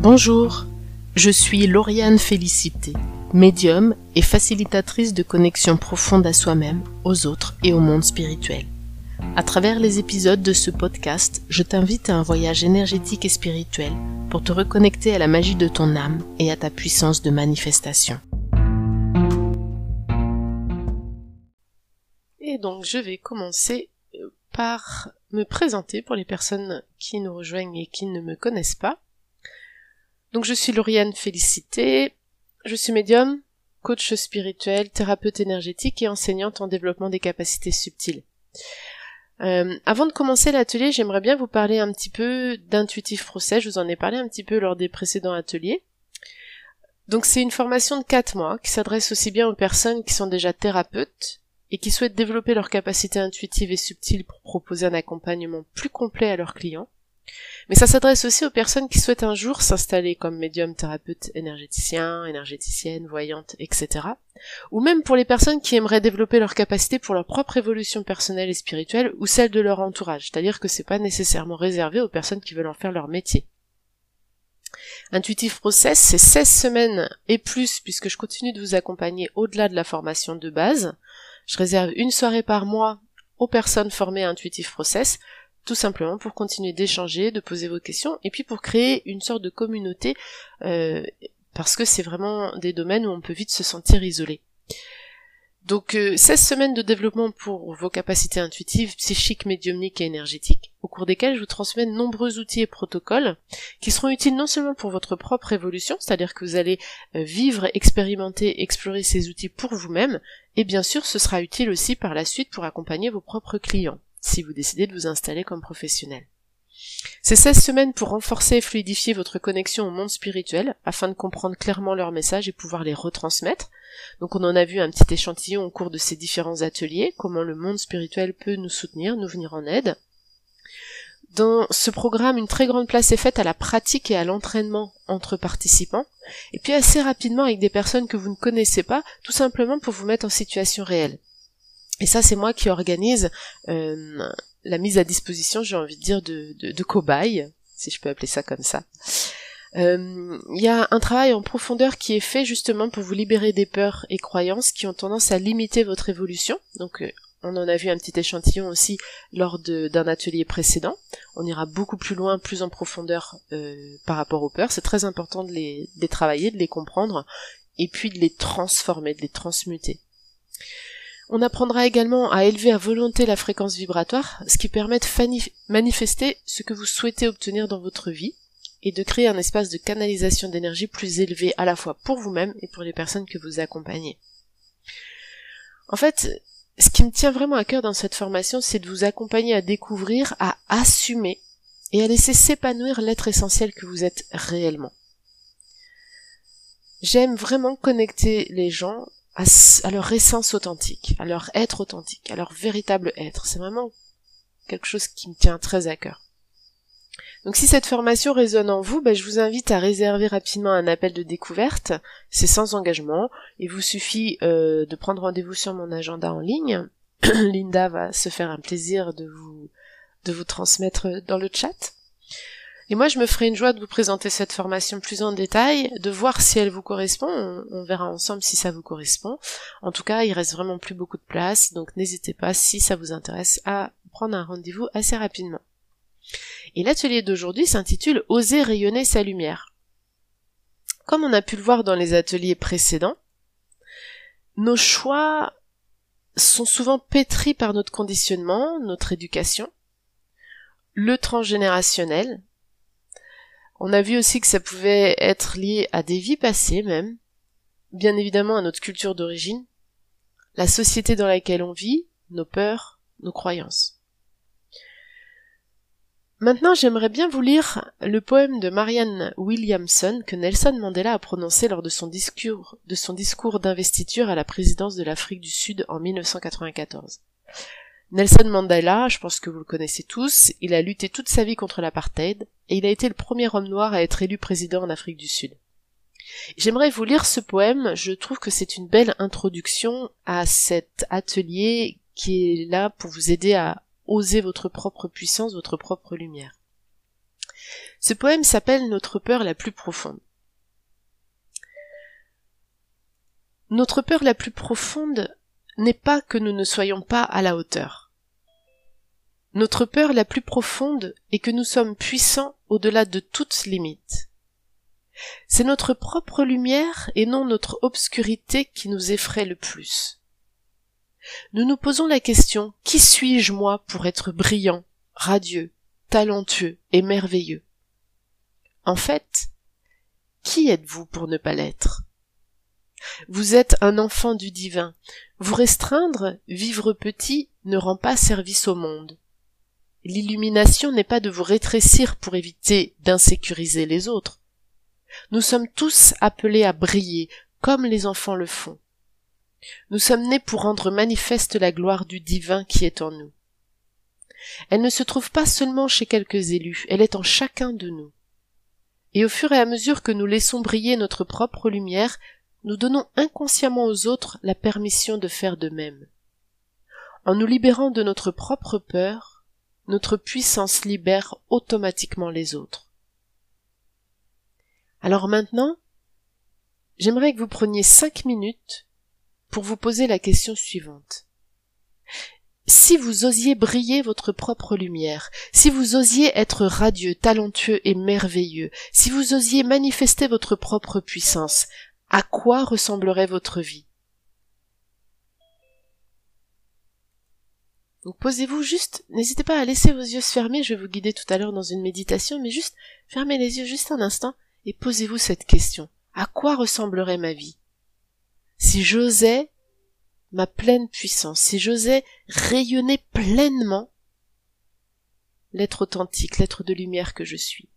Bonjour, je suis Lauriane Félicité, médium et facilitatrice de connexion profonde à soi-même, aux autres et au monde spirituel. À travers les épisodes de ce podcast, je t'invite à un voyage énergétique et spirituel pour te reconnecter à la magie de ton âme et à ta puissance de manifestation. Et donc je vais commencer euh, par me présenter pour les personnes qui nous rejoignent et qui ne me connaissent pas. Donc je suis Lauriane Félicité, je suis médium, coach spirituel, thérapeute énergétique et enseignante en développement des capacités subtiles. Euh, avant de commencer l'atelier, j'aimerais bien vous parler un petit peu d'intuitif process. Je vous en ai parlé un petit peu lors des précédents ateliers. Donc c'est une formation de 4 mois qui s'adresse aussi bien aux personnes qui sont déjà thérapeutes et qui souhaitent développer leurs capacités intuitives et subtiles pour proposer un accompagnement plus complet à leurs clients, mais ça s'adresse aussi aux personnes qui souhaitent un jour s'installer comme médium, thérapeute, énergéticien, énergéticienne, voyante, etc. Ou même pour les personnes qui aimeraient développer leurs capacités pour leur propre évolution personnelle et spirituelle ou celle de leur entourage. C'est-à-dire que c'est pas nécessairement réservé aux personnes qui veulent en faire leur métier. Intuitive Process, c'est 16 semaines et plus puisque je continue de vous accompagner au-delà de la formation de base. Je réserve une soirée par mois aux personnes formées à Intuitive Process tout simplement pour continuer d'échanger, de poser vos questions, et puis pour créer une sorte de communauté, euh, parce que c'est vraiment des domaines où on peut vite se sentir isolé. Donc 16 euh, semaines de développement pour vos capacités intuitives, psychiques, médiumniques et énergétiques, au cours desquelles je vous transmets de nombreux outils et protocoles qui seront utiles non seulement pour votre propre évolution, c'est-à-dire que vous allez euh, vivre, expérimenter, explorer ces outils pour vous-même, et bien sûr ce sera utile aussi par la suite pour accompagner vos propres clients si vous décidez de vous installer comme professionnel. C'est 16 semaines pour renforcer et fluidifier votre connexion au monde spirituel afin de comprendre clairement leurs messages et pouvoir les retransmettre. Donc on en a vu un petit échantillon au cours de ces différents ateliers, comment le monde spirituel peut nous soutenir, nous venir en aide. Dans ce programme, une très grande place est faite à la pratique et à l'entraînement entre participants, et puis assez rapidement avec des personnes que vous ne connaissez pas, tout simplement pour vous mettre en situation réelle. Et ça, c'est moi qui organise euh, la mise à disposition, j'ai envie de dire, de, de, cobayes, si je peux appeler ça comme ça. Euh, il y a un travail en profondeur qui est fait justement pour vous libérer des peurs et croyances qui ont tendance à limiter votre évolution. Donc euh, on en a vu un petit échantillon aussi lors d'un atelier précédent. On ira beaucoup plus loin, plus en profondeur par rapport aux peurs. C'est très important de les, de les travailler, de les comprendre, et puis de les transformer, de les transmuter. On apprendra également à élever à volonté la fréquence vibratoire, ce qui permet de manifester ce que vous souhaitez obtenir dans votre vie et de créer un espace de canalisation d'énergie plus élevé à la fois pour vous-même et pour les personnes que vous accompagnez. En fait, ce qui me tient vraiment à cœur dans cette formation, c'est de vous accompagner à découvrir, à assumer et à laisser s'épanouir l'être essentiel que vous êtes réellement. J'aime vraiment connecter les gens à, leur essence authentique, à leur être authentique, à leur véritable être. C'est vraiment quelque chose qui me tient très à cœur. Donc si cette formation résonne en vous, ben, je vous invite à réserver rapidement un appel de découverte. C'est sans engagement. Il vous suffit euh, de prendre rendez-vous sur mon agenda en ligne. Linda va se faire un plaisir de vous de vous transmettre dans le chat. Et moi, je me ferai une joie de vous présenter cette formation plus en détail, de voir si elle vous correspond. On, verra ensemble si ça vous correspond. En tout cas, il reste vraiment plus beaucoup de place, donc n'hésitez pas, si ça vous intéresse, à prendre un rendez-vous assez rapidement. Et l'atelier d'aujourd'hui s'intitule Oser rayonner sa lumière. Comme on a pu le voir dans les ateliers précédents, nos choix sont souvent pétris par notre conditionnement, notre éducation, le transgénérationnel, on a vu aussi que ça pouvait être lié à des vies passées même, bien évidemment à notre culture d'origine, la société dans laquelle on vit, nos peurs, nos croyances. Maintenant, j'aimerais bien vous lire le poème de Marianne Williamson que Nelson Mandela a prononcé lors de son discours d'investiture à la présidence de l'Afrique du Sud en 1994. Nelson Mandela, je pense que vous le connaissez tous, il a lutté toute sa vie contre l'apartheid et il a été le premier homme noir à être élu président en Afrique du Sud. J'aimerais vous lire ce poème, je trouve que c'est une belle introduction à cet atelier qui est là pour vous aider à oser votre propre puissance, votre propre lumière. Ce poème s'appelle Notre peur la plus profonde. Notre peur la plus profonde n'est pas que nous ne soyons pas à la hauteur. Notre peur la plus profonde est que nous sommes puissants au-delà de toute limite. C'est notre propre lumière et non notre obscurité qui nous effraie le plus. Nous nous posons la question qui suis-je moi pour être brillant, radieux, talentueux et merveilleux? En fait, qui êtes-vous pour ne pas l'être? Vous êtes un enfant du divin. Vous restreindre, vivre petit, ne rend pas service au monde. L'illumination n'est pas de vous rétrécir pour éviter d'insécuriser les autres. Nous sommes tous appelés à briller, comme les enfants le font. Nous sommes nés pour rendre manifeste la gloire du divin qui est en nous. Elle ne se trouve pas seulement chez quelques élus, elle est en chacun de nous. Et au fur et à mesure que nous laissons briller notre propre lumière, nous donnons inconsciemment aux autres la permission de faire de même. En nous libérant de notre propre peur, notre puissance libère automatiquement les autres. Alors maintenant, j'aimerais que vous preniez cinq minutes pour vous poser la question suivante. Si vous osiez briller votre propre lumière, si vous osiez être radieux, talentueux et merveilleux, si vous osiez manifester votre propre puissance, à quoi ressemblerait votre vie? Donc posez-vous juste, n'hésitez pas à laisser vos yeux se fermer, je vais vous guider tout à l'heure dans une méditation, mais juste fermez les yeux juste un instant et posez-vous cette question. À quoi ressemblerait ma vie? Si j'osais ma pleine puissance, si j'osais rayonner pleinement l'être authentique, l'être de lumière que je suis.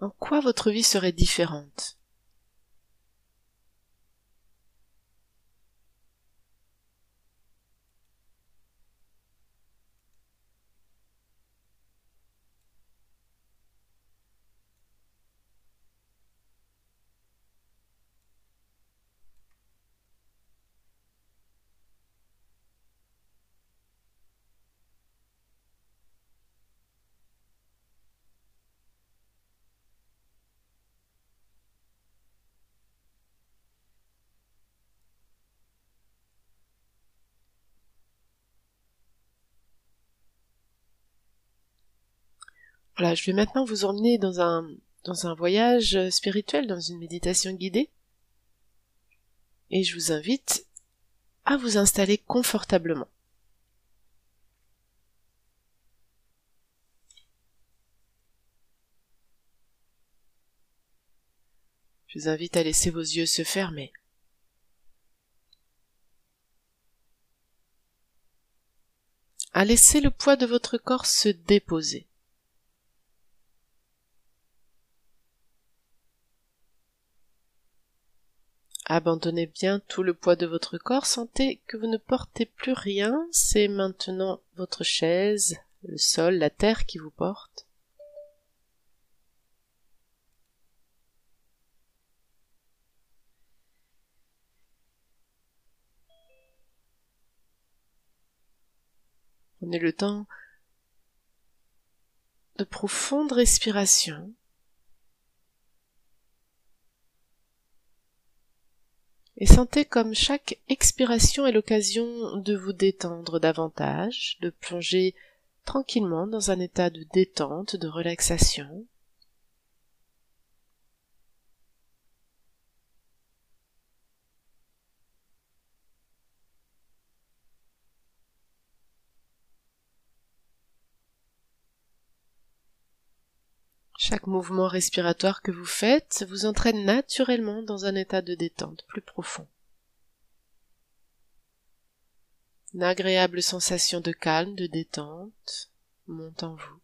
En quoi votre vie serait différente? Je vais maintenant vous emmener dans un, dans un voyage spirituel, dans une méditation guidée. Et je vous invite à vous installer confortablement. Je vous invite à laisser vos yeux se fermer. À laisser le poids de votre corps se déposer. Abandonnez bien tout le poids de votre corps, sentez que vous ne portez plus rien, c'est maintenant votre chaise, le sol, la terre qui vous porte. Prenez le temps de profondes respirations et sentez comme chaque expiration est l'occasion de vous détendre davantage, de plonger tranquillement dans un état de détente, de relaxation. Chaque mouvement respiratoire que vous faites vous entraîne naturellement dans un état de détente plus profond. Une agréable sensation de calme, de détente monte en vous.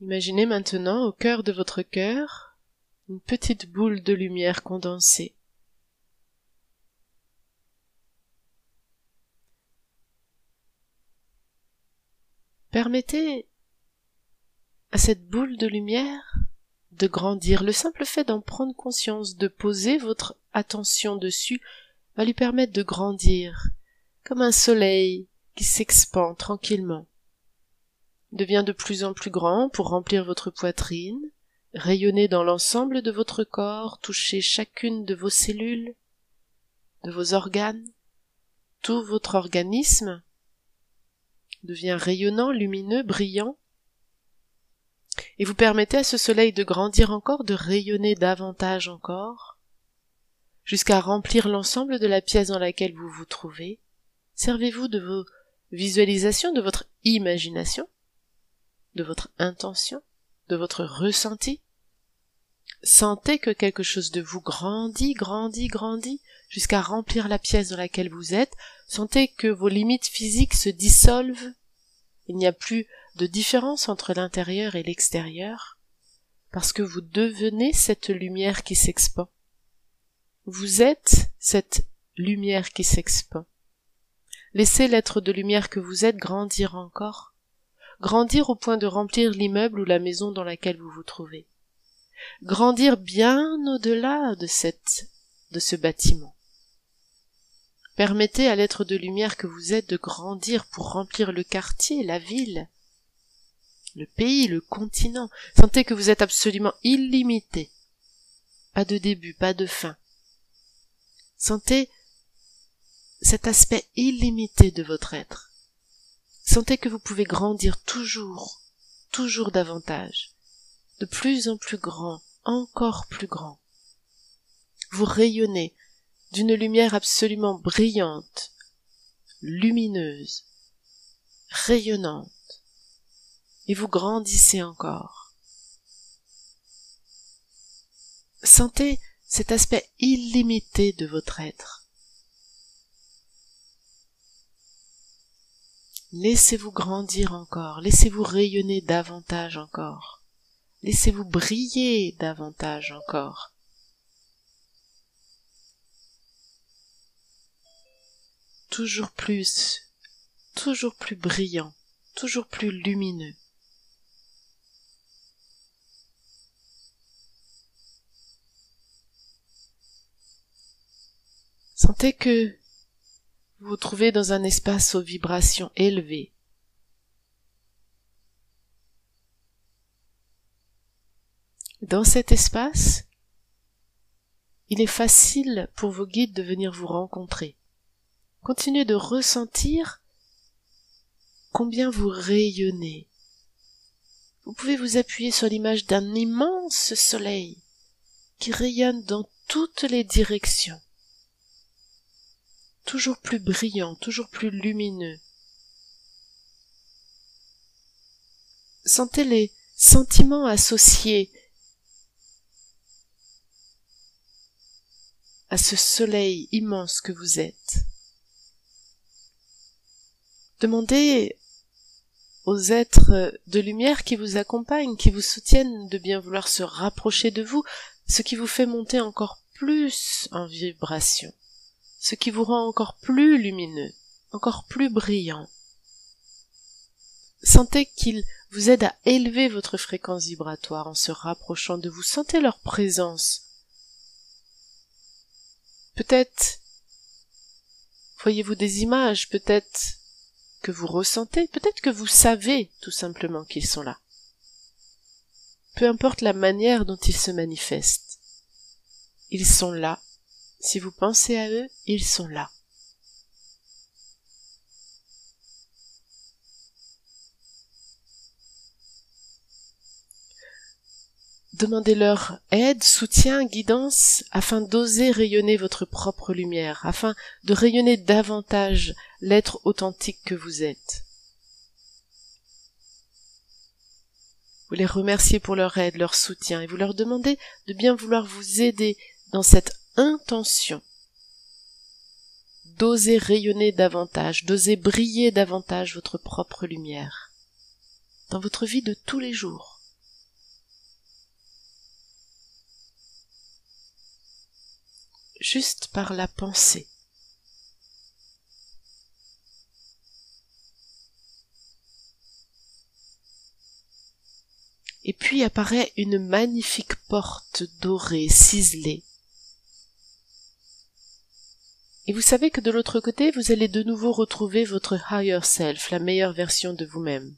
Imaginez maintenant au cœur de votre cœur une petite boule de lumière condensée. Permettez à cette boule de lumière de grandir. Le simple fait d'en prendre conscience, de poser votre attention dessus, va lui permettre de grandir, comme un soleil qui s'expand tranquillement devient de plus en plus grand pour remplir votre poitrine, rayonner dans l'ensemble de votre corps, toucher chacune de vos cellules, de vos organes, tout votre organisme devient rayonnant, lumineux, brillant, et vous permettez à ce soleil de grandir encore, de rayonner davantage encore, jusqu'à remplir l'ensemble de la pièce dans laquelle vous vous trouvez. Servez-vous de vos visualisations, de votre imagination, de votre intention, de votre ressenti. Sentez que quelque chose de vous grandit, grandit, grandit, jusqu'à remplir la pièce dans laquelle vous êtes. Sentez que vos limites physiques se dissolvent. Il n'y a plus de différence entre l'intérieur et l'extérieur, parce que vous devenez cette lumière qui s'expand. Vous êtes cette lumière qui s'expand. Laissez l'être de lumière que vous êtes grandir encore, grandir au point de remplir l'immeuble ou la maison dans laquelle vous vous trouvez, grandir bien au-delà de cette, de ce bâtiment. Permettez à l'être de lumière que vous êtes de grandir pour remplir le quartier, la ville, le pays, le continent. Sentez que vous êtes absolument illimité. Pas de début, pas de fin. Sentez cet aspect illimité de votre être. Sentez que vous pouvez grandir toujours, toujours davantage, de plus en plus grand, encore plus grand. Vous rayonnez d'une lumière absolument brillante, lumineuse, rayonnante, et vous grandissez encore. Sentez cet aspect illimité de votre être. Laissez-vous grandir encore, laissez-vous rayonner davantage encore, laissez-vous briller davantage encore. Toujours plus, toujours plus brillant, toujours plus lumineux. Sentez que vous vous trouvez dans un espace aux vibrations élevées. Dans cet espace, il est facile pour vos guides de venir vous rencontrer. Continuez de ressentir combien vous rayonnez. Vous pouvez vous appuyer sur l'image d'un immense soleil qui rayonne dans toutes les directions toujours plus brillant, toujours plus lumineux. Sentez les sentiments associés à ce soleil immense que vous êtes. Demandez aux êtres de lumière qui vous accompagnent, qui vous soutiennent, de bien vouloir se rapprocher de vous, ce qui vous fait monter encore plus en vibration ce qui vous rend encore plus lumineux, encore plus brillant. Sentez qu'ils vous aident à élever votre fréquence vibratoire en se rapprochant de vous. Sentez leur présence. Peut-être voyez-vous des images, peut-être que vous ressentez, peut-être que vous savez tout simplement qu'ils sont là. Peu importe la manière dont ils se manifestent. Ils sont là si vous pensez à eux, ils sont là. Demandez-leur aide, soutien, guidance, afin d'oser rayonner votre propre lumière, afin de rayonner davantage l'être authentique que vous êtes. Vous les remerciez pour leur aide, leur soutien, et vous leur demandez de bien vouloir vous aider dans cette intention d'oser rayonner davantage, d'oser briller davantage votre propre lumière dans votre vie de tous les jours. Juste par la pensée. et puis apparaît une magnifique porte dorée, ciselée. Et vous savez que de l'autre côté, vous allez de nouveau retrouver votre higher self, la meilleure version de vous-même.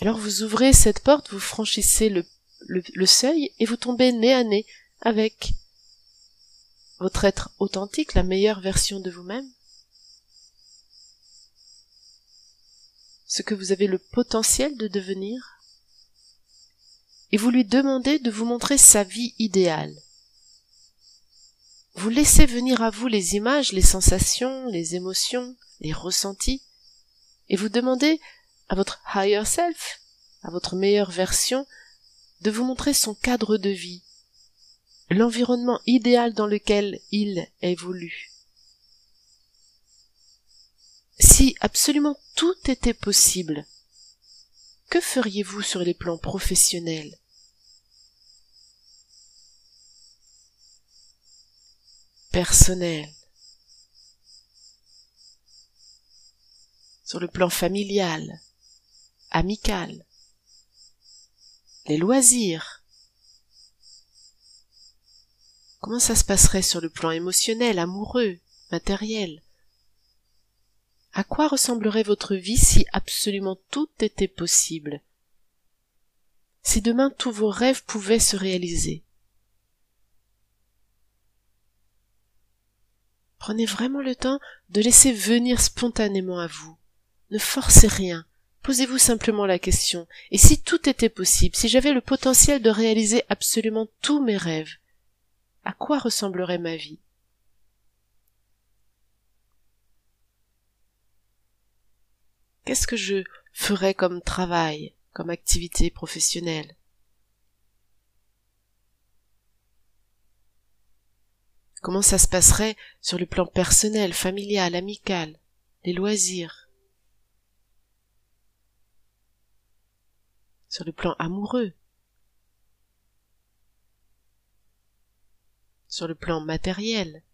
Alors vous ouvrez cette porte, vous franchissez le, le, seuil et vous tombez nez à nez avec votre être authentique, la meilleure version de vous-même. Ce que vous avez le potentiel de devenir. Et vous lui demandez de vous montrer sa vie idéale. Vous laissez venir à vous les images, les sensations, les émotions, les ressentis, et vous demandez à votre higher self, à votre meilleure version, de vous montrer son cadre de vie, l'environnement idéal dans lequel il évolue. Si absolument tout était possible, que feriez-vous sur les plans professionnels? Personnels sur le plan familial, amical, les loisirs. Comment ça se passerait sur le plan émotionnel, amoureux, matériel? À quoi ressemblerait votre vie si absolument tout était possible? Si demain tous vos rêves pouvaient se réaliser? Prenez vraiment le temps de laisser venir spontanément à vous. Ne forcez rien. Posez-vous simplement la question. Et si tout était possible, si j'avais le potentiel de réaliser absolument tous mes rêves, à quoi ressemblerait ma vie? Qu'est-ce que je ferais comme travail, comme activité professionnelle? Comment ça se passerait sur le plan personnel, familial, amical, les loisirs? Sur le plan amoureux, sur le plan matériel?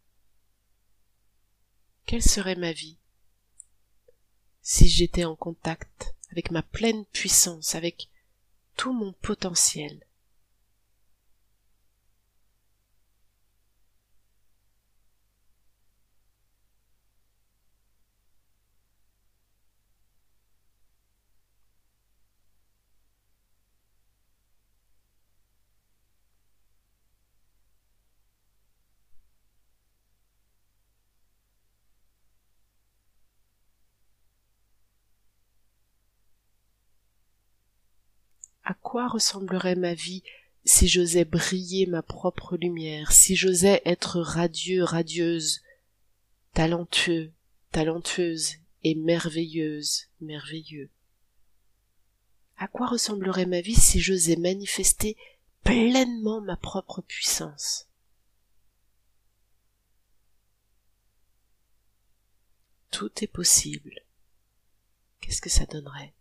Quelle serait ma vie? Si j'étais en contact avec ma pleine puissance, avec tout mon potentiel à quoi ressemblerait ma vie si j'osais briller ma propre lumière, si j'osais être radieux, radieuse, talentueux, talentueuse et merveilleuse, merveilleux? À quoi ressemblerait ma vie si j'osais manifester pleinement ma propre puissance? Tout est possible. Qu'est-ce que ça donnerait?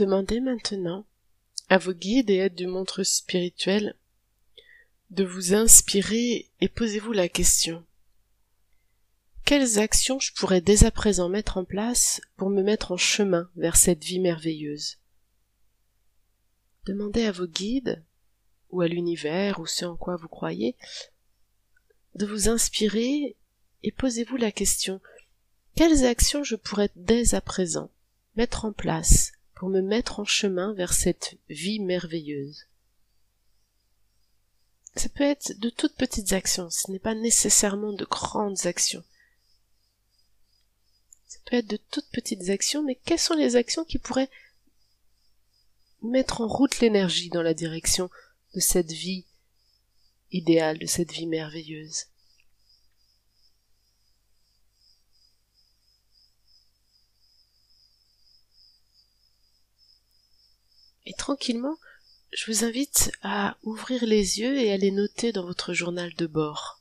Demandez maintenant à vos guides et aides du montre spirituel de vous inspirer et posez-vous la question. Quelles actions je pourrais dès à présent mettre en place pour me mettre en chemin vers cette vie merveilleuse? Demandez à vos guides, ou à l'univers, ou ce en quoi vous croyez, de vous inspirer et posez-vous la question quelles actions je pourrais dès à présent mettre en place pour me mettre en chemin vers cette vie merveilleuse. Ça peut être de toutes petites actions, ce n'est pas nécessairement de grandes actions. Ça peut être de toutes petites actions, mais quelles sont les actions qui pourraient mettre en route l'énergie dans la direction de cette vie idéale, de cette vie merveilleuse? Et tranquillement, je vous invite à ouvrir les yeux et à les noter dans votre journal de bord.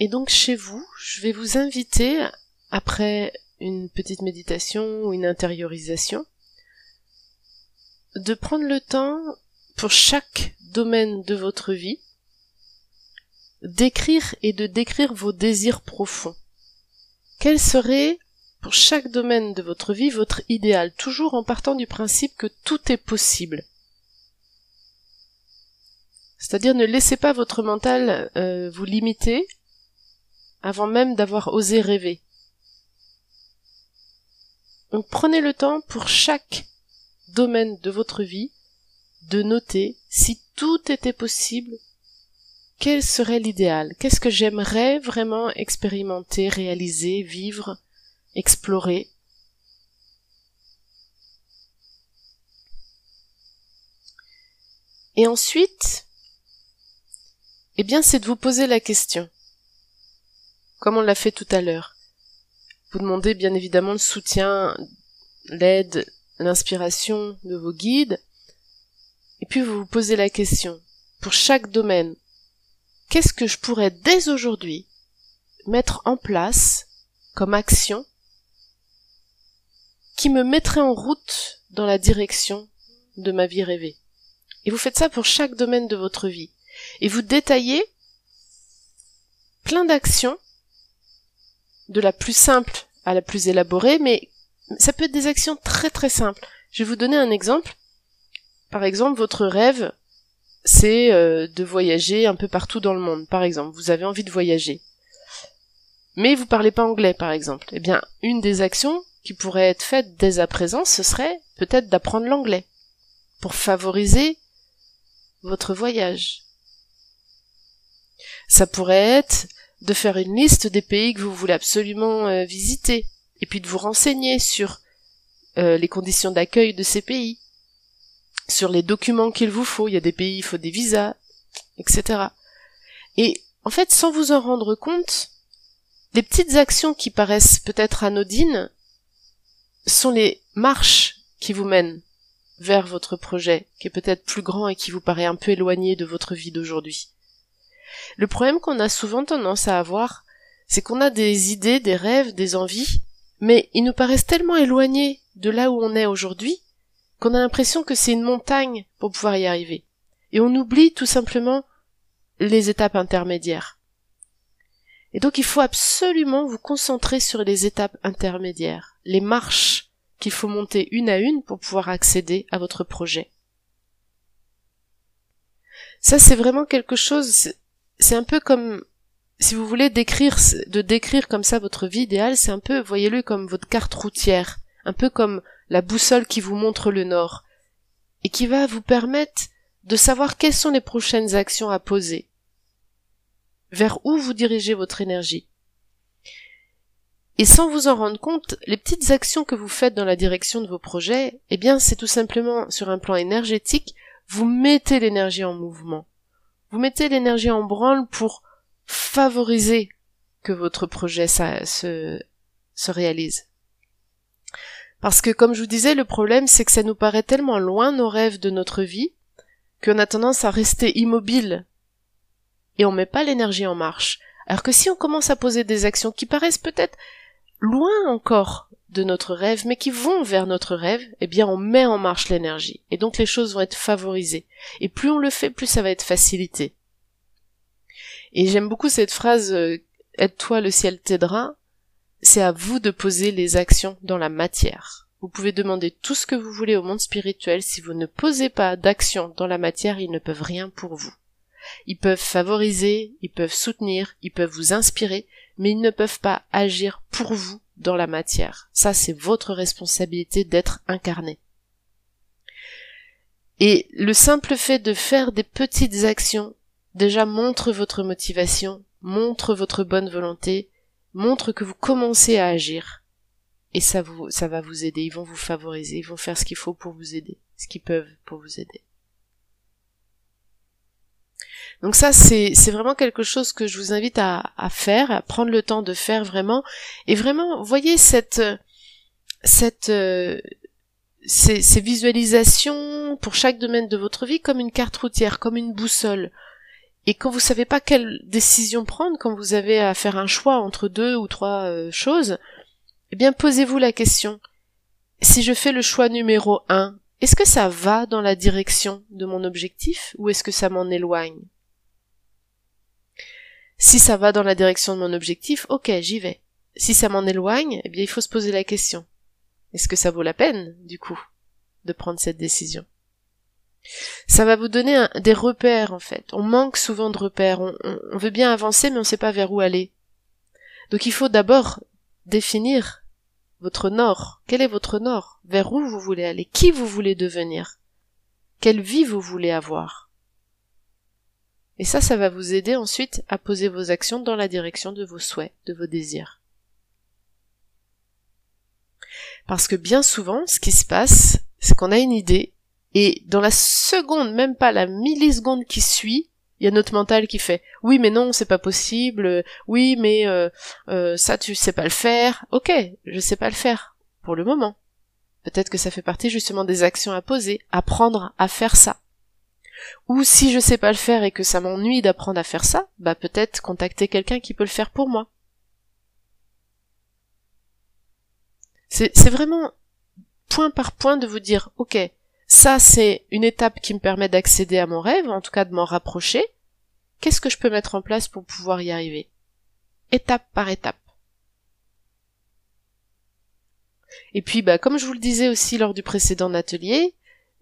Et donc chez vous, je vais vous inviter, après une petite méditation ou une intériorisation, de prendre le temps pour chaque domaine de votre vie d'écrire et de décrire vos désirs profonds. Quel serait pour chaque domaine de votre vie votre idéal, toujours en partant du principe que tout est possible? C'est-à-dire ne laissez pas votre mental euh, vous limiter avant même d'avoir osé rêver. Donc prenez le temps pour chaque domaine de votre vie de noter si tout était possible, quel serait l'idéal, qu'est-ce que j'aimerais vraiment expérimenter, réaliser, vivre, explorer? Et ensuite, eh bien, c'est de vous poser la question comme on l'a fait tout à l'heure. Vous demandez bien évidemment le soutien, l'aide, l'inspiration de vos guides, et puis vous vous posez la question, pour chaque domaine, qu'est-ce que je pourrais dès aujourd'hui mettre en place comme action qui me mettrait en route dans la direction de ma vie rêvée? Et vous faites ça pour chaque domaine de votre vie. Et vous détaillez plein d'actions de la plus simple à la plus élaborée, mais ça peut être des actions très très simples. Je vais vous donner un exemple. Par exemple, votre rêve, c'est euh, de voyager un peu partout dans le monde. Par exemple, vous avez envie de voyager. mais vous parlez pas anglais par exemple. Eh bien, une des actions qui pourrait être faite dès à présent, ce serait peut-être d'apprendre l'anglais pour favoriser votre voyage. Ça pourrait être de faire une liste des pays que vous voulez absolument euh, visiter et puis de vous renseigner sur euh, les conditions d'accueil de ces pays, sur les documents qu'il vous faut. Il y a des pays, il faut des visas, etc. Et en fait, sans vous en rendre compte, les petites actions qui paraissent peut-être anodines sont les marches qui vous mènent vers votre projet, qui est peut-être plus grand et qui vous paraît un peu éloigné de votre vie d'aujourd'hui. Le problème qu'on a souvent tendance à avoir, c'est qu'on a des idées, des rêves, des envies, mais ils nous paraissent tellement éloignés de là où on est aujourd'hui qu'on a l'impression que c'est une montagne pour pouvoir y arriver. Et on oublie tout simplement les étapes intermédiaires. Et donc il faut absolument vous concentrer sur les étapes intermédiaires, les marches qu'il faut monter une à une pour pouvoir accéder à votre projet. Ça c'est vraiment quelque chose, c'est un peu comme, si vous voulez décrire, de décrire comme ça votre vie idéale, c'est un peu, voyez-le comme votre carte routière, un peu comme la boussole qui vous montre le nord, et qui va vous permettre de savoir quelles sont les prochaines actions à poser, vers où vous dirigez votre énergie. Et sans vous en rendre compte, les petites actions que vous faites dans la direction de vos projets, eh bien, c'est tout simplement sur un plan énergétique, vous mettez l'énergie en mouvement. Vous mettez l'énergie en branle pour favoriser que votre projet se, se réalise. Parce que, comme je vous disais, le problème, c'est que ça nous paraît tellement loin nos rêves de notre vie, qu'on a tendance à rester immobile et on met pas l'énergie en marche. Alors que si on commence à poser des actions qui paraissent peut-être loin encore de notre rêve, mais qui vont vers notre rêve, eh bien on met en marche l'énergie. Et donc les choses vont être favorisées. Et plus on le fait, plus ça va être facilité. Et j'aime beaucoup cette phrase euh, Aide-toi, le ciel t'aidera. C'est à vous de poser les actions dans la matière. Vous pouvez demander tout ce que vous voulez au monde spirituel. Si vous ne posez pas d'action dans la matière, ils ne peuvent rien pour vous. Ils peuvent favoriser, ils peuvent soutenir, ils peuvent vous inspirer, mais ils ne peuvent pas agir pour vous dans la matière. Ça, c'est votre responsabilité d'être incarné. Et le simple fait de faire des petites actions déjà montre votre motivation, montre votre bonne volonté, montre que vous commencez à agir. Et ça vous, ça va vous aider. Ils vont vous favoriser. Ils vont faire ce qu'il faut pour vous aider. Ce qu'ils peuvent pour vous aider. Donc ça, c'est, vraiment quelque chose que je vous invite à, faire, à prendre le temps de faire vraiment. Et vraiment, voyez cette, cette, euh, ces, ces, visualisations pour chaque domaine de votre vie comme une carte routière, comme une boussole. Et quand vous savez pas quelle décision prendre, quand vous avez à faire un choix entre deux ou trois euh, choses, eh bien posez-vous la question. Si je fais le choix numéro un, est-ce que ça va dans la direction de mon objectif ou est-ce que ça m'en éloigne? Si ça va dans la direction de mon objectif, ok, j'y vais. Si ça m'en éloigne, eh bien il faut se poser la question. Est-ce que ça vaut la peine, du coup, de prendre cette décision? Ça va vous donner des repères, en fait. On manque souvent de repères. On, on veut bien avancer, mais on ne sait pas vers où aller. Donc il faut d'abord définir votre nord. Quel est votre nord? Vers où vous voulez aller? Qui vous voulez devenir? Quelle vie vous voulez avoir? Et ça, ça va vous aider ensuite à poser vos actions dans la direction de vos souhaits, de vos désirs. Parce que bien souvent, ce qui se passe, c'est qu'on a une idée, et dans la seconde, même pas la milliseconde qui suit, il y a notre mental qui fait oui mais non c'est pas possible oui mais euh, euh, ça tu sais pas le faire ok je sais pas le faire pour le moment. Peut-être que ça fait partie justement des actions à poser apprendre à faire ça ou si je sais pas le faire et que ça m'ennuie d'apprendre à faire ça, bah peut-être contacter quelqu'un qui peut le faire pour moi. C'est vraiment point par point de vous dire, ok, ça c'est une étape qui me permet d'accéder à mon rêve, en tout cas de m'en rapprocher. Qu'est-ce que je peux mettre en place pour pouvoir y arriver? Étape par étape. Et puis, bah, comme je vous le disais aussi lors du précédent atelier,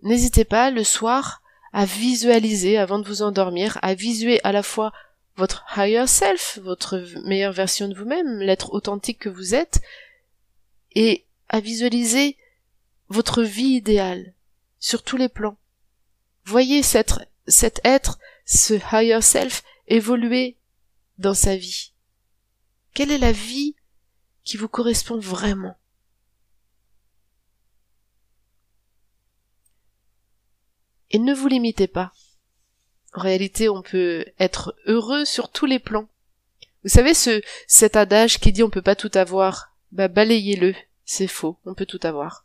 n'hésitez pas le soir à visualiser avant de vous endormir, à visuer à la fois votre higher self, votre meilleure version de vous-même, l'être authentique que vous êtes, et à visualiser votre vie idéale sur tous les plans. Voyez cet, cet être, ce higher self, évoluer dans sa vie. Quelle est la vie qui vous correspond vraiment? Et ne vous limitez pas. En réalité, on peut être heureux sur tous les plans. Vous savez ce cet adage qui dit on peut pas tout avoir, bah balayez-le, c'est faux, on peut tout avoir.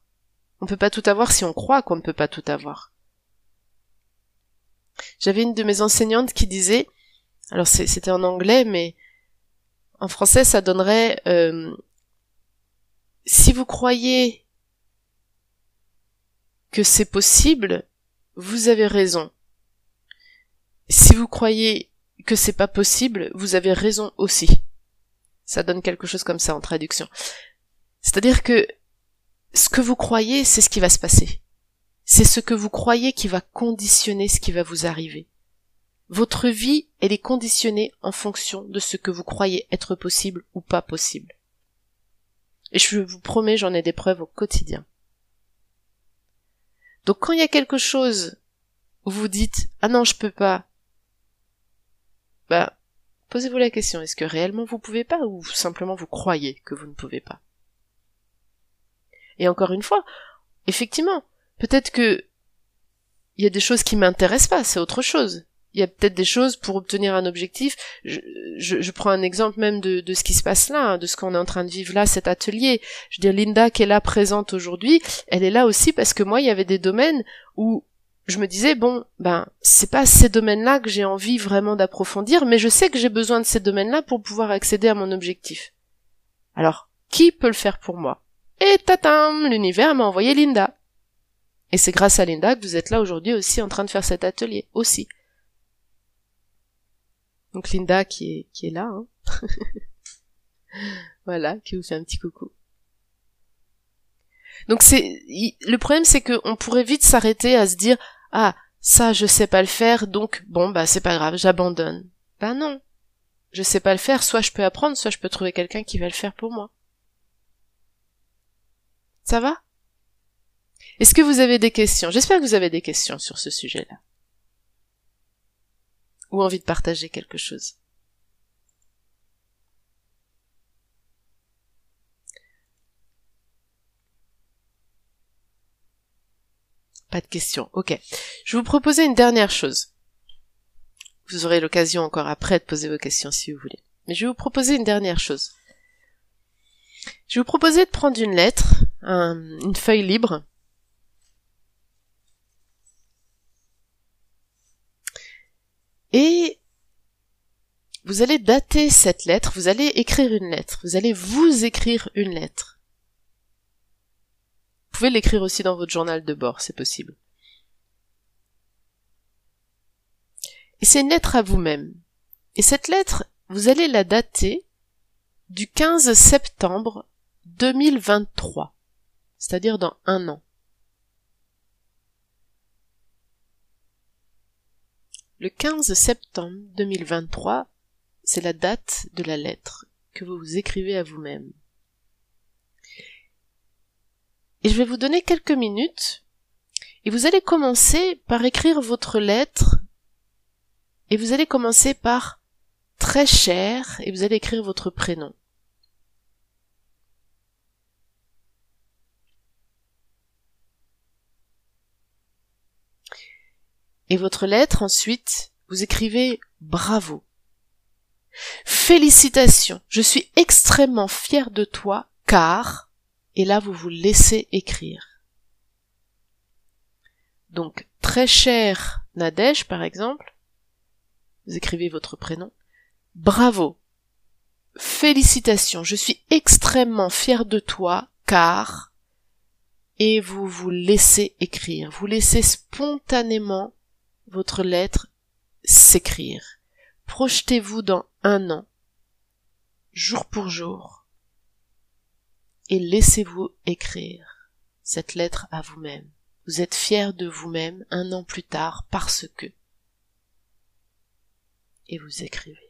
On peut pas tout avoir si on croit qu'on ne peut pas tout avoir. J'avais une de mes enseignantes qui disait, alors c'était en anglais, mais en français ça donnerait euh, si vous croyez que c'est possible, vous avez raison. Si vous croyez que c'est pas possible, vous avez raison aussi. Ça donne quelque chose comme ça en traduction. C'est-à-dire que ce que vous croyez, c'est ce qui va se passer. C'est ce que vous croyez qui va conditionner ce qui va vous arriver. Votre vie, elle est conditionnée en fonction de ce que vous croyez être possible ou pas possible. Et je vous promets, j'en ai des preuves au quotidien. Donc quand il y a quelque chose où vous dites ah non je peux pas, bah posez-vous la question est-ce que réellement vous pouvez pas ou simplement vous croyez que vous ne pouvez pas? Et encore une fois, effectivement, peut-être que il y a des choses qui m'intéressent pas, c'est autre chose. Il y a peut-être des choses pour obtenir un objectif. Je, prends un exemple même de, de ce qui se passe là, hein, de ce qu'on est en train de vivre là, cet atelier. Je veux dire, Linda qui est là présente aujourd'hui, elle est là aussi parce que moi, il y avait des domaines où je me disais bon, ben c'est pas ces domaines-là que j'ai envie vraiment d'approfondir, mais je sais que j'ai besoin de ces domaines-là pour pouvoir accéder à mon objectif. Alors, qui peut le faire pour moi? Et tatam, l'univers m'a envoyé Linda. Et c'est grâce à Linda que vous êtes là aujourd'hui aussi en train de faire cet atelier, aussi. Donc Linda qui est, qui est là, hein. voilà, qui vous fait un petit coucou. Donc c'est, le problème c'est qu'on pourrait vite s'arrêter à se dire, ah, ça je sais pas le faire, donc bon bah c'est pas grave, j'abandonne. Ben non. Je sais pas le faire, soit je peux apprendre, soit je peux trouver quelqu'un qui va le faire pour moi. Ça va? Est-ce que vous avez des questions? J'espère que vous avez des questions sur ce sujet-là. Ou envie de partager quelque chose. Pas de questions. Ok. Je vais vous proposer une dernière chose. Vous aurez l'occasion encore après de poser vos questions si vous voulez. Mais je vais vous proposer une dernière chose. Je vais vous proposer de prendre une lettre, une feuille libre, et vous allez dater cette lettre, vous allez écrire une lettre, vous allez vous écrire une lettre. Vous pouvez l'écrire aussi dans votre journal de bord, c'est possible. Et c'est une lettre à vous-même. Et cette lettre, vous allez la dater du 15 septembre 2023, c'est-à-dire dans un an. Le 15 septembre 2023, c'est la date de la lettre que vous vous écrivez à vous-même. Et je vais vous donner quelques minutes, et vous allez commencer par écrire votre lettre, et vous allez commencer par très cher, et vous allez écrire votre prénom. Et votre lettre, ensuite, vous écrivez bravo. Félicitations, je suis extrêmement fier de toi, car, et là vous vous laissez écrire. Donc, très cher Nadège, par exemple, vous écrivez votre prénom. Bravo. Félicitations, je suis extrêmement fier de toi, car, et vous vous laissez écrire, vous laissez spontanément votre lettre s'écrire. Projetez-vous dans un an, jour pour jour, et laissez-vous écrire cette lettre à vous-même. Vous êtes fier de vous-même un an plus tard parce que. Et vous écrivez.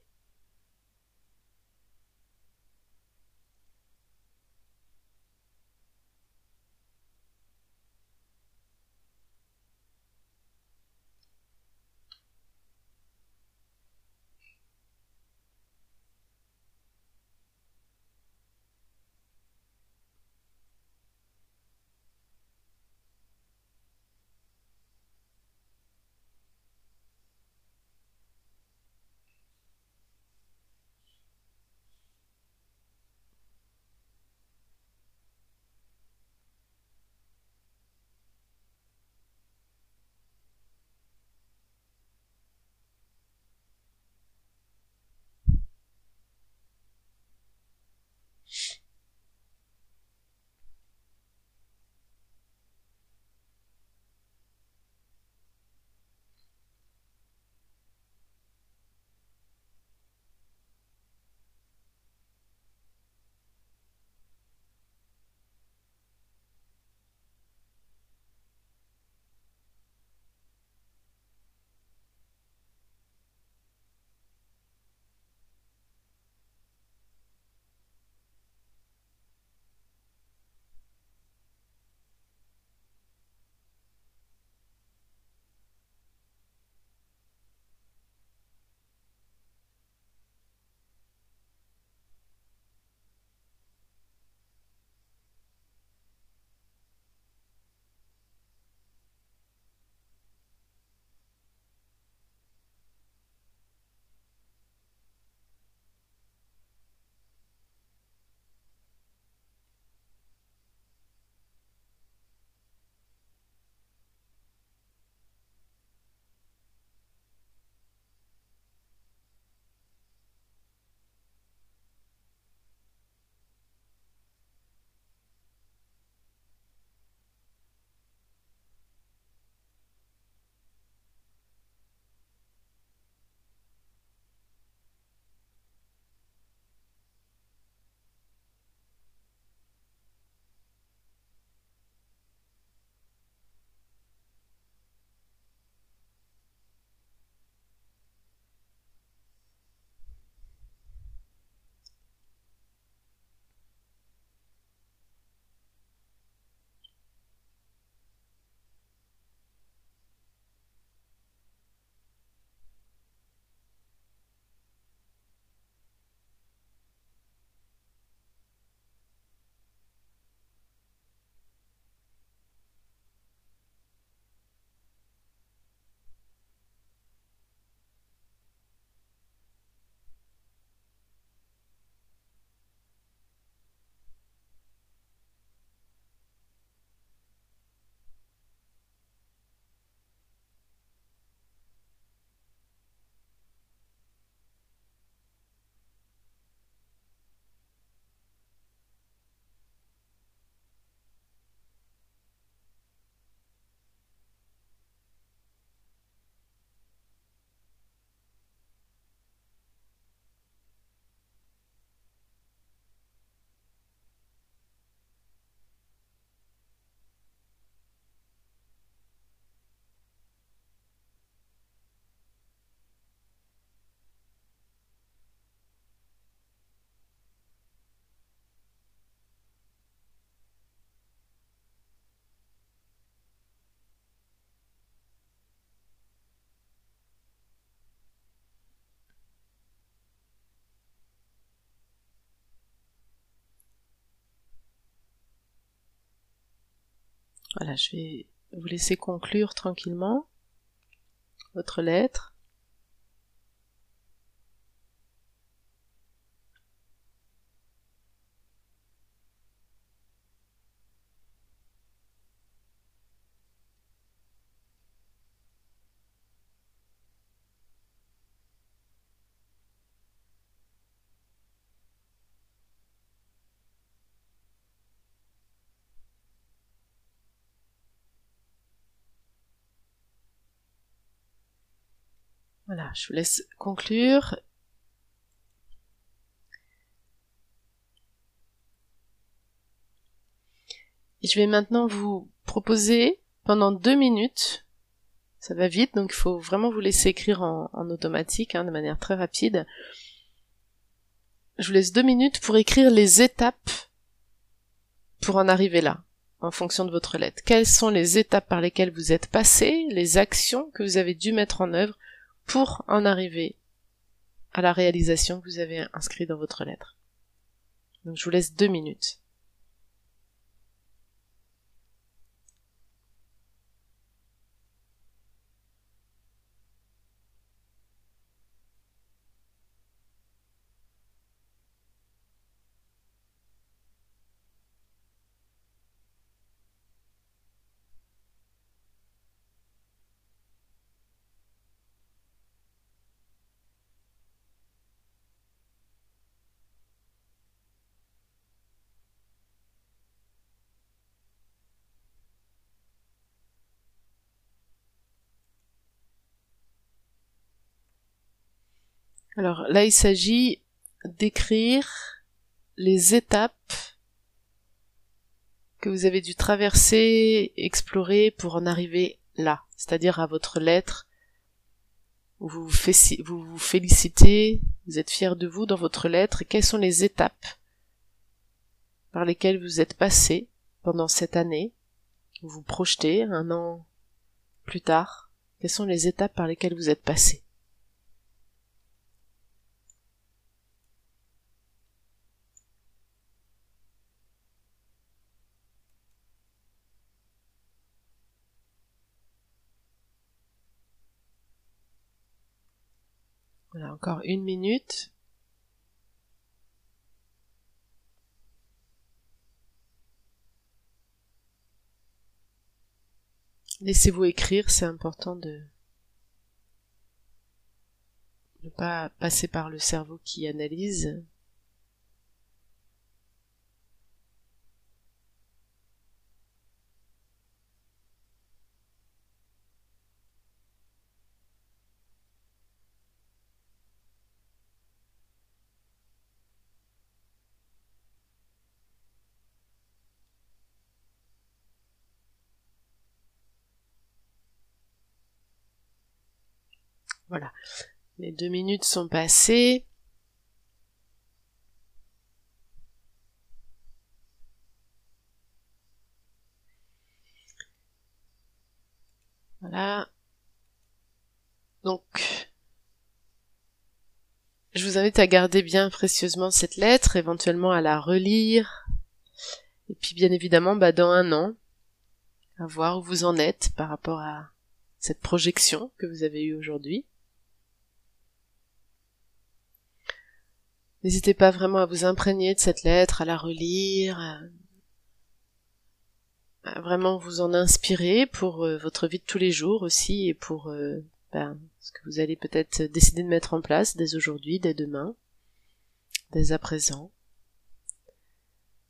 Voilà, je vais vous laisser conclure tranquillement votre lettre. Voilà, je vous laisse conclure. Je vais maintenant vous proposer pendant deux minutes, ça va vite, donc il faut vraiment vous laisser écrire en, automatique, hein, de manière très rapide. Je vous laisse deux minutes pour écrire les étapes pour en arriver là, en fonction de votre lettre. Quelles sont les étapes par lesquelles vous êtes passé, les actions que vous avez dû mettre en œuvre pour en arriver à la réalisation que vous avez inscrite dans votre lettre. Donc je vous laisse deux minutes. Alors là, il s'agit d'écrire les étapes que vous avez dû traverser, explorer pour en arriver là, c'est-à-dire à votre lettre. Vous vous, vous félicitez, vous êtes fier de vous dans votre lettre, et quelles sont les étapes par lesquelles vous êtes passé pendant cette année, vous vous projetez un an plus tard, quelles sont les étapes par lesquelles vous êtes passé? Voilà, encore une minute. Laissez-vous écrire, c'est important de ne pas passer par le cerveau qui analyse, Voilà. Les deux minutes sont passées. Voilà. Donc, je vous invite à garder bien précieusement cette lettre, éventuellement à la relire. Et puis bien évidemment, bah, dans un an, à voir où vous en êtes par rapport à cette projection que vous avez eue aujourd'hui. N'hésitez pas vraiment à vous imprégner de cette lettre, à la relire, à, vraiment vous en inspirer pour euh, votre vie de tous les jours aussi et pour euh, ben, ce que vous allez peut-être décider de mettre en place dès aujourd'hui, dès demain, dès à présent.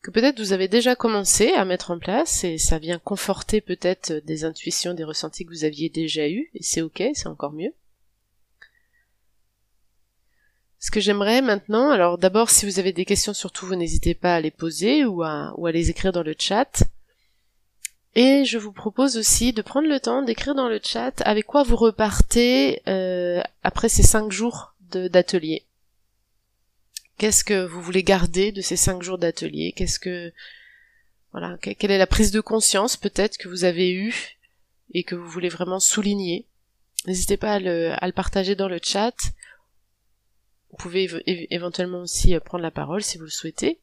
Que peut-être vous avez déjà commencé à mettre en place et ça vient conforter peut-être des intuitions, des ressentis que vous aviez déjà eus et c'est ok, c'est encore mieux. Ce que j'aimerais maintenant, alors d'abord si vous avez des questions surtout vous n'hésitez pas à les poser ou à, ou à les écrire dans le chat. Et je vous propose aussi de prendre le temps d'écrire dans le chat avec quoi vous repartez euh, après ces cinq jours d'atelier. Qu'est-ce que vous voulez garder de ces cinq jours d'atelier? Qu'est-ce que voilà, quelle est la prise de conscience peut-être que vous avez eue et que vous voulez vraiment souligner? N'hésitez pas à le, à le partager dans le chat vous pouvez éventuellement aussi euh, prendre la parole si vous le souhaitez.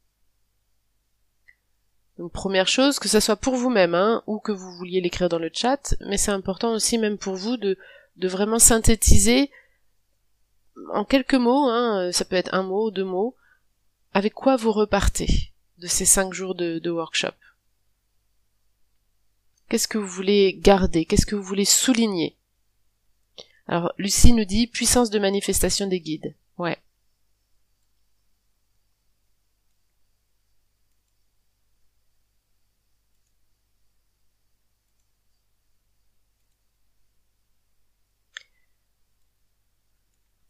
Donc première chose, que ça soit pour vous-même, hein, ou que vous vouliez l'écrire dans le chat, mais c'est important aussi même pour vous de, de vraiment synthétiser en quelques mots, hein, ça peut être un mot, deux mots, avec quoi vous repartez de ces cinq jours de, de workshop. Qu'est-ce que vous voulez garder? Qu'est-ce que vous voulez souligner? Alors, Lucie nous dit puissance de manifestation des guides. Ouais.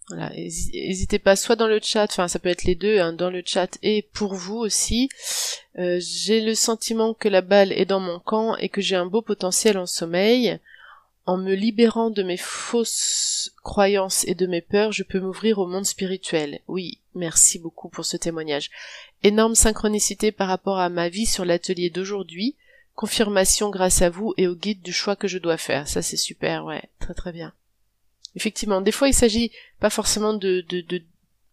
Voilà, n'hésitez pas soit dans le chat, enfin ça peut être les deux, hein, dans le chat et pour vous aussi. Euh, j'ai le sentiment que la balle est dans mon camp et que j'ai un beau potentiel en sommeil. En me libérant de mes fausses croyances et de mes peurs, je peux m'ouvrir au monde spirituel. Oui, merci beaucoup pour ce témoignage. Énorme synchronicité par rapport à ma vie sur l'atelier d'aujourd'hui. Confirmation grâce à vous et au guide du choix que je dois faire. Ça c'est super, ouais, très très bien effectivement, des fois il s'agit pas forcément de, de,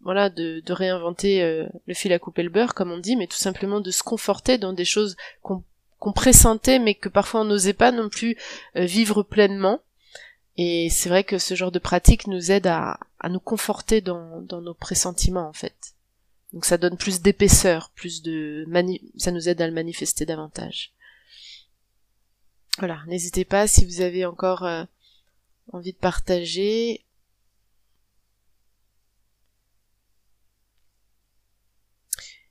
voilà de, de réinventer euh, le fil à couper le beurre comme on dit, mais tout simplement de se conforter dans des choses qu'on qu'on pressentait mais que parfois on n'osait pas non plus euh, vivre pleinement. Et c'est vrai que ce genre de pratique nous aide à, nous conforter dans, nos pressentiments en fait. Donc ça donne plus d'épaisseur, plus de ça nous aide à le manifester davantage. Voilà, n'hésitez pas si vous avez encore euh, envie de partager.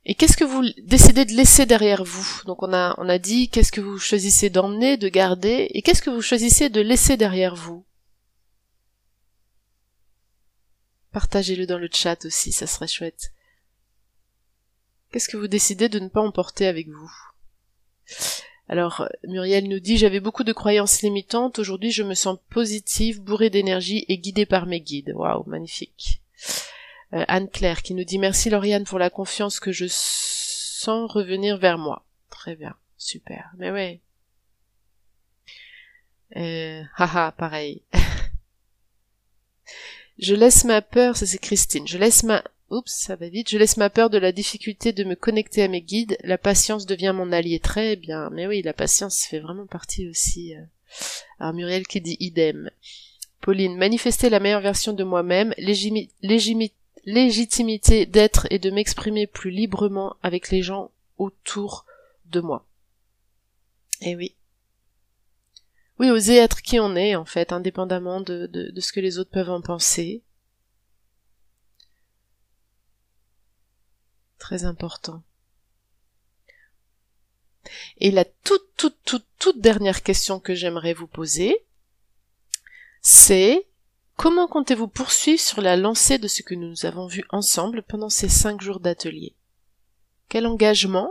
Et qu'est-ce que vous décidez de laisser derrière vous? Donc on a on a dit qu'est-ce que vous choisissez d'emmener, de garder, et qu'est-ce que vous choisissez de laisser derrière vous? Partagez-le dans le chat aussi, ça serait chouette. Qu'est-ce que vous décidez de ne pas emporter avec vous? Alors, Muriel nous dit, j'avais beaucoup de croyances limitantes, aujourd'hui je me sens positive, bourrée d'énergie et guidée par mes guides. Waouh, magnifique. Euh, Anne-Claire qui nous dit, merci Lauriane pour la confiance que je sens revenir vers moi. Très bien, super. Mais ouais. Euh, haha, pareil. je laisse ma peur, ça c'est Christine, je laisse ma Oups, ça va vite. Je laisse ma peur de la difficulté de me connecter à mes guides. La patience devient mon allié. Très bien. Mais oui, la patience fait vraiment partie aussi. Euh. Alors Muriel qui dit idem. Pauline, manifester la meilleure version de moi-même, légitimité d'être et de m'exprimer plus librement avec les gens autour de moi. Eh oui. Oui, oser être qui on est, en fait, indépendamment de, de ce que les autres peuvent en penser. Très important. Et la toute, toute, toute, toute dernière question que j'aimerais vous poser, c'est comment comptez-vous poursuivre sur la lancée de ce que nous avons vu ensemble pendant ces cinq jours d'atelier? Quel engagement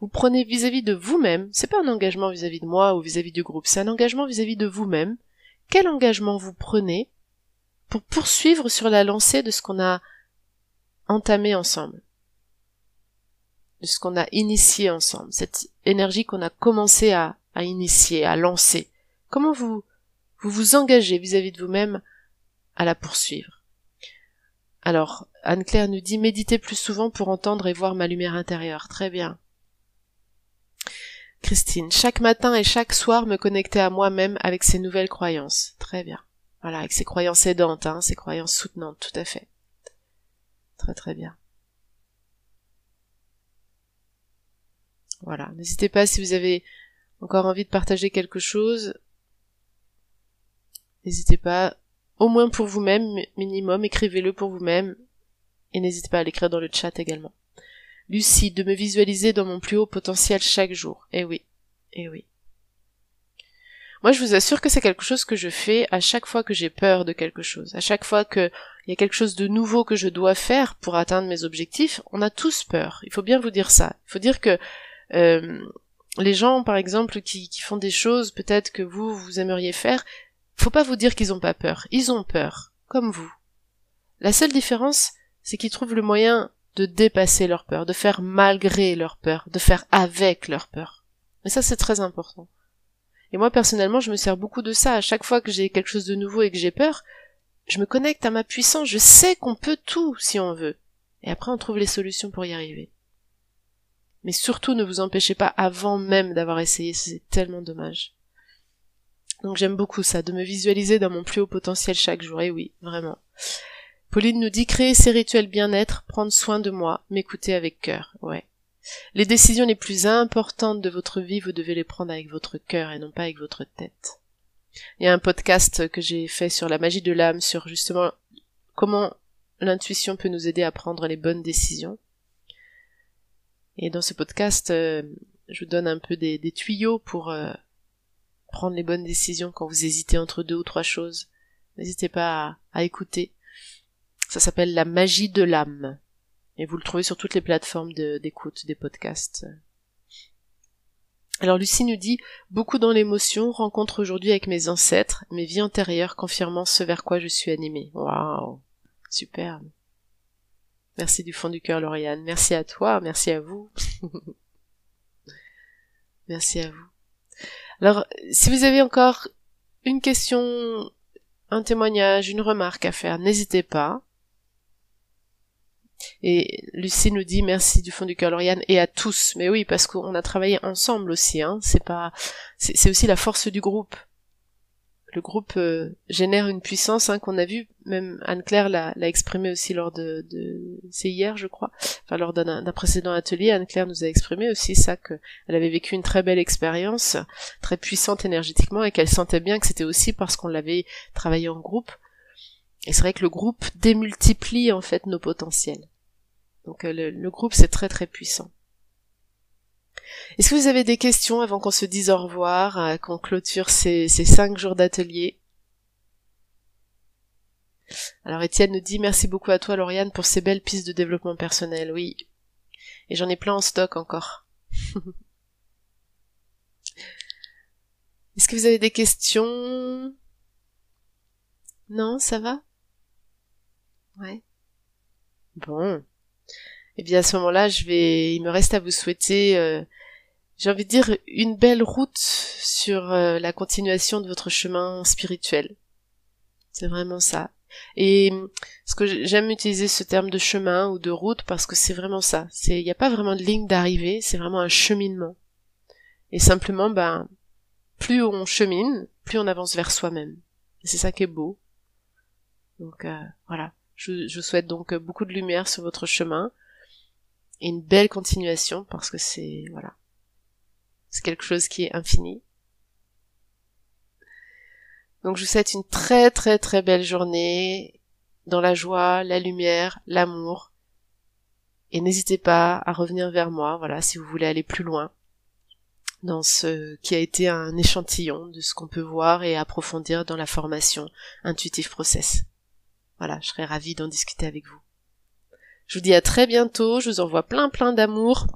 vous prenez vis-à-vis de vous-même? C'est pas un engagement vis-à-vis de moi ou vis-à-vis du groupe, c'est un engagement vis à -vis de vous-même. Quel engagement vous prenez pour poursuivre sur la lancée de ce qu'on a entamé ensemble? De ce qu'on a initié ensemble, cette énergie qu'on a commencé à, à initier, à lancer. Comment vous vous, vous engagez vis-à-vis de vous-même à la poursuivre Alors, Anne-Claire nous dit méditer plus souvent pour entendre et voir ma lumière intérieure. Très bien. Christine, chaque matin et chaque soir me connecter à moi-même avec ces nouvelles croyances. Très bien. Voilà, avec ces croyances aidantes, hein, ces croyances soutenantes, tout à fait. Très très bien. Voilà. N'hésitez pas si vous avez encore envie de partager quelque chose. N'hésitez pas, au moins pour vous-même, minimum, écrivez-le pour vous-même. Et n'hésitez pas à l'écrire dans le chat également. Lucie, de me visualiser dans mon plus haut potentiel chaque jour. Eh oui. Eh oui. Moi, je vous assure que c'est quelque chose que je fais à chaque fois que j'ai peur de quelque chose. À chaque fois qu'il y a quelque chose de nouveau que je dois faire pour atteindre mes objectifs, on a tous peur. Il faut bien vous dire ça. Il faut dire que euh, les gens, par exemple, qui, qui font des choses peut-être que vous, vous aimeriez faire, faut pas vous dire qu'ils ont pas peur. Ils ont peur, comme vous. La seule différence, c'est qu'ils trouvent le moyen de dépasser leur peur, de faire malgré leur peur, de faire avec leur peur. Mais ça, c'est très important. Et moi, personnellement, je me sers beaucoup de ça. À chaque fois que j'ai quelque chose de nouveau et que j'ai peur, je me connecte à ma puissance. Je sais qu'on peut tout si on veut. Et après, on trouve les solutions pour y arriver. Mais surtout ne vous empêchez pas avant même d'avoir essayé, c'est tellement dommage. Donc j'aime beaucoup ça, de me visualiser dans mon plus haut potentiel chaque jour, et oui, vraiment. Pauline nous dit créer ses rituels bien-être, prendre soin de moi, m'écouter avec cœur, ouais. Les décisions les plus importantes de votre vie, vous devez les prendre avec votre cœur et non pas avec votre tête. Il y a un podcast que j'ai fait sur la magie de l'âme, sur justement comment l'intuition peut nous aider à prendre les bonnes décisions. Et dans ce podcast, euh, je vous donne un peu des, tuyaux pour euh, prendre les bonnes décisions quand vous hésitez entre deux ou trois choses. N'hésitez pas à, écouter. Ça s'appelle la magie de l'âme. Et vous le trouvez sur toutes les plateformes d'écoute des podcasts. Alors Lucie nous dit beaucoup dans l'émotion, rencontre aujourd'hui avec mes ancêtres, mes vies antérieures confirmant ce vers quoi je suis animée. Waouh, superbe. Merci du fond du cœur, Lauriane. Merci à toi, merci à vous. merci à vous. Alors, si vous avez encore une question, un témoignage, une remarque à faire, n'hésitez pas. Et Lucie nous dit merci du fond du cœur, Lauriane, et à tous. Mais oui, parce qu'on a travaillé ensemble aussi. Hein. C'est pas, c'est aussi la force du groupe le groupe euh, génère une puissance hein, qu'on a vu, même Anne-Claire l'a, exprimé aussi lors de, de c'est hier je crois, enfin lors d'un, précédent atelier, Anne-Claire nous a exprimé aussi ça qu'elle avait vécu une très belle expérience, très puissante énergétiquement et qu'elle sentait bien que c'était aussi parce qu'on l'avait travaillé en groupe. Et c'est vrai que le groupe démultiplie en fait nos potentiels. Donc euh, le groupe c'est très très puissant. Est-ce que vous avez des questions avant qu'on se dise au revoir, euh, qu'on clôture ces, cinq jours d'atelier? Alors Étienne nous dit merci beaucoup à toi Lauriane pour ces belles pistes de développement personnel, oui. Et j'en ai plein en stock encore. Est-ce que vous avez des questions? Non, ça va? Ouais. Bon. Eh bien à ce moment-là, je vais, il me reste à vous souhaiter, euh, j'ai envie de dire, une belle route sur euh, la continuation de votre chemin spirituel. C'est vraiment ça. Et ce que j'aime utiliser ce terme de chemin ou de route parce que c'est vraiment ça. C'est, il n'y a pas vraiment de ligne d'arrivée, c'est vraiment un cheminement. Et simplement, ben, plus on chemine, plus on avance vers soi-même. c'est ça qui est beau. Donc euh, voilà. Je, je souhaite donc beaucoup de lumière sur votre chemin et une belle continuation parce que c'est voilà c'est quelque chose qui est infini donc je vous souhaite une très très très belle journée dans la joie la lumière l'amour et n'hésitez pas à revenir vers moi voilà si vous voulez aller plus loin dans ce qui a été un échantillon de ce qu'on peut voir et approfondir dans la formation Intuitive Process. Voilà, je serais ravie d'en discuter avec vous. Je vous dis à très bientôt, je vous envoie plein plein d'amour,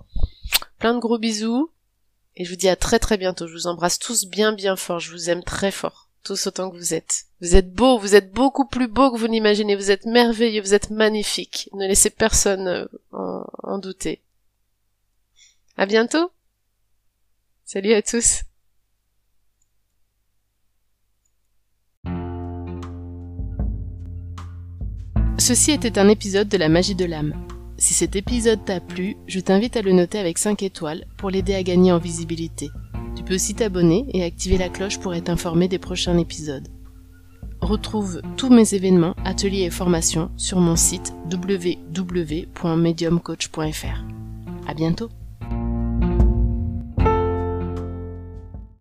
plein de gros bisous, et je vous dis à très très bientôt. Je vous embrasse tous bien bien fort, je vous aime très fort, tous autant que vous êtes. Vous êtes beaux, vous êtes beaucoup plus beaux que vous n'imaginez, vous êtes merveilleux, vous êtes magnifiques. Ne laissez personne euh, en, en douter. À bientôt. Salut à tous. Ceci était un épisode de la magie de l'âme. Si cet épisode t'a plu, je t'invite à le noter avec 5 étoiles pour l'aider à gagner en visibilité. Tu peux aussi t'abonner et activer la cloche pour être informé des prochains épisodes. Retrouve tous mes événements, ateliers et formations sur mon site www.mediumcoach.fr. À bientôt!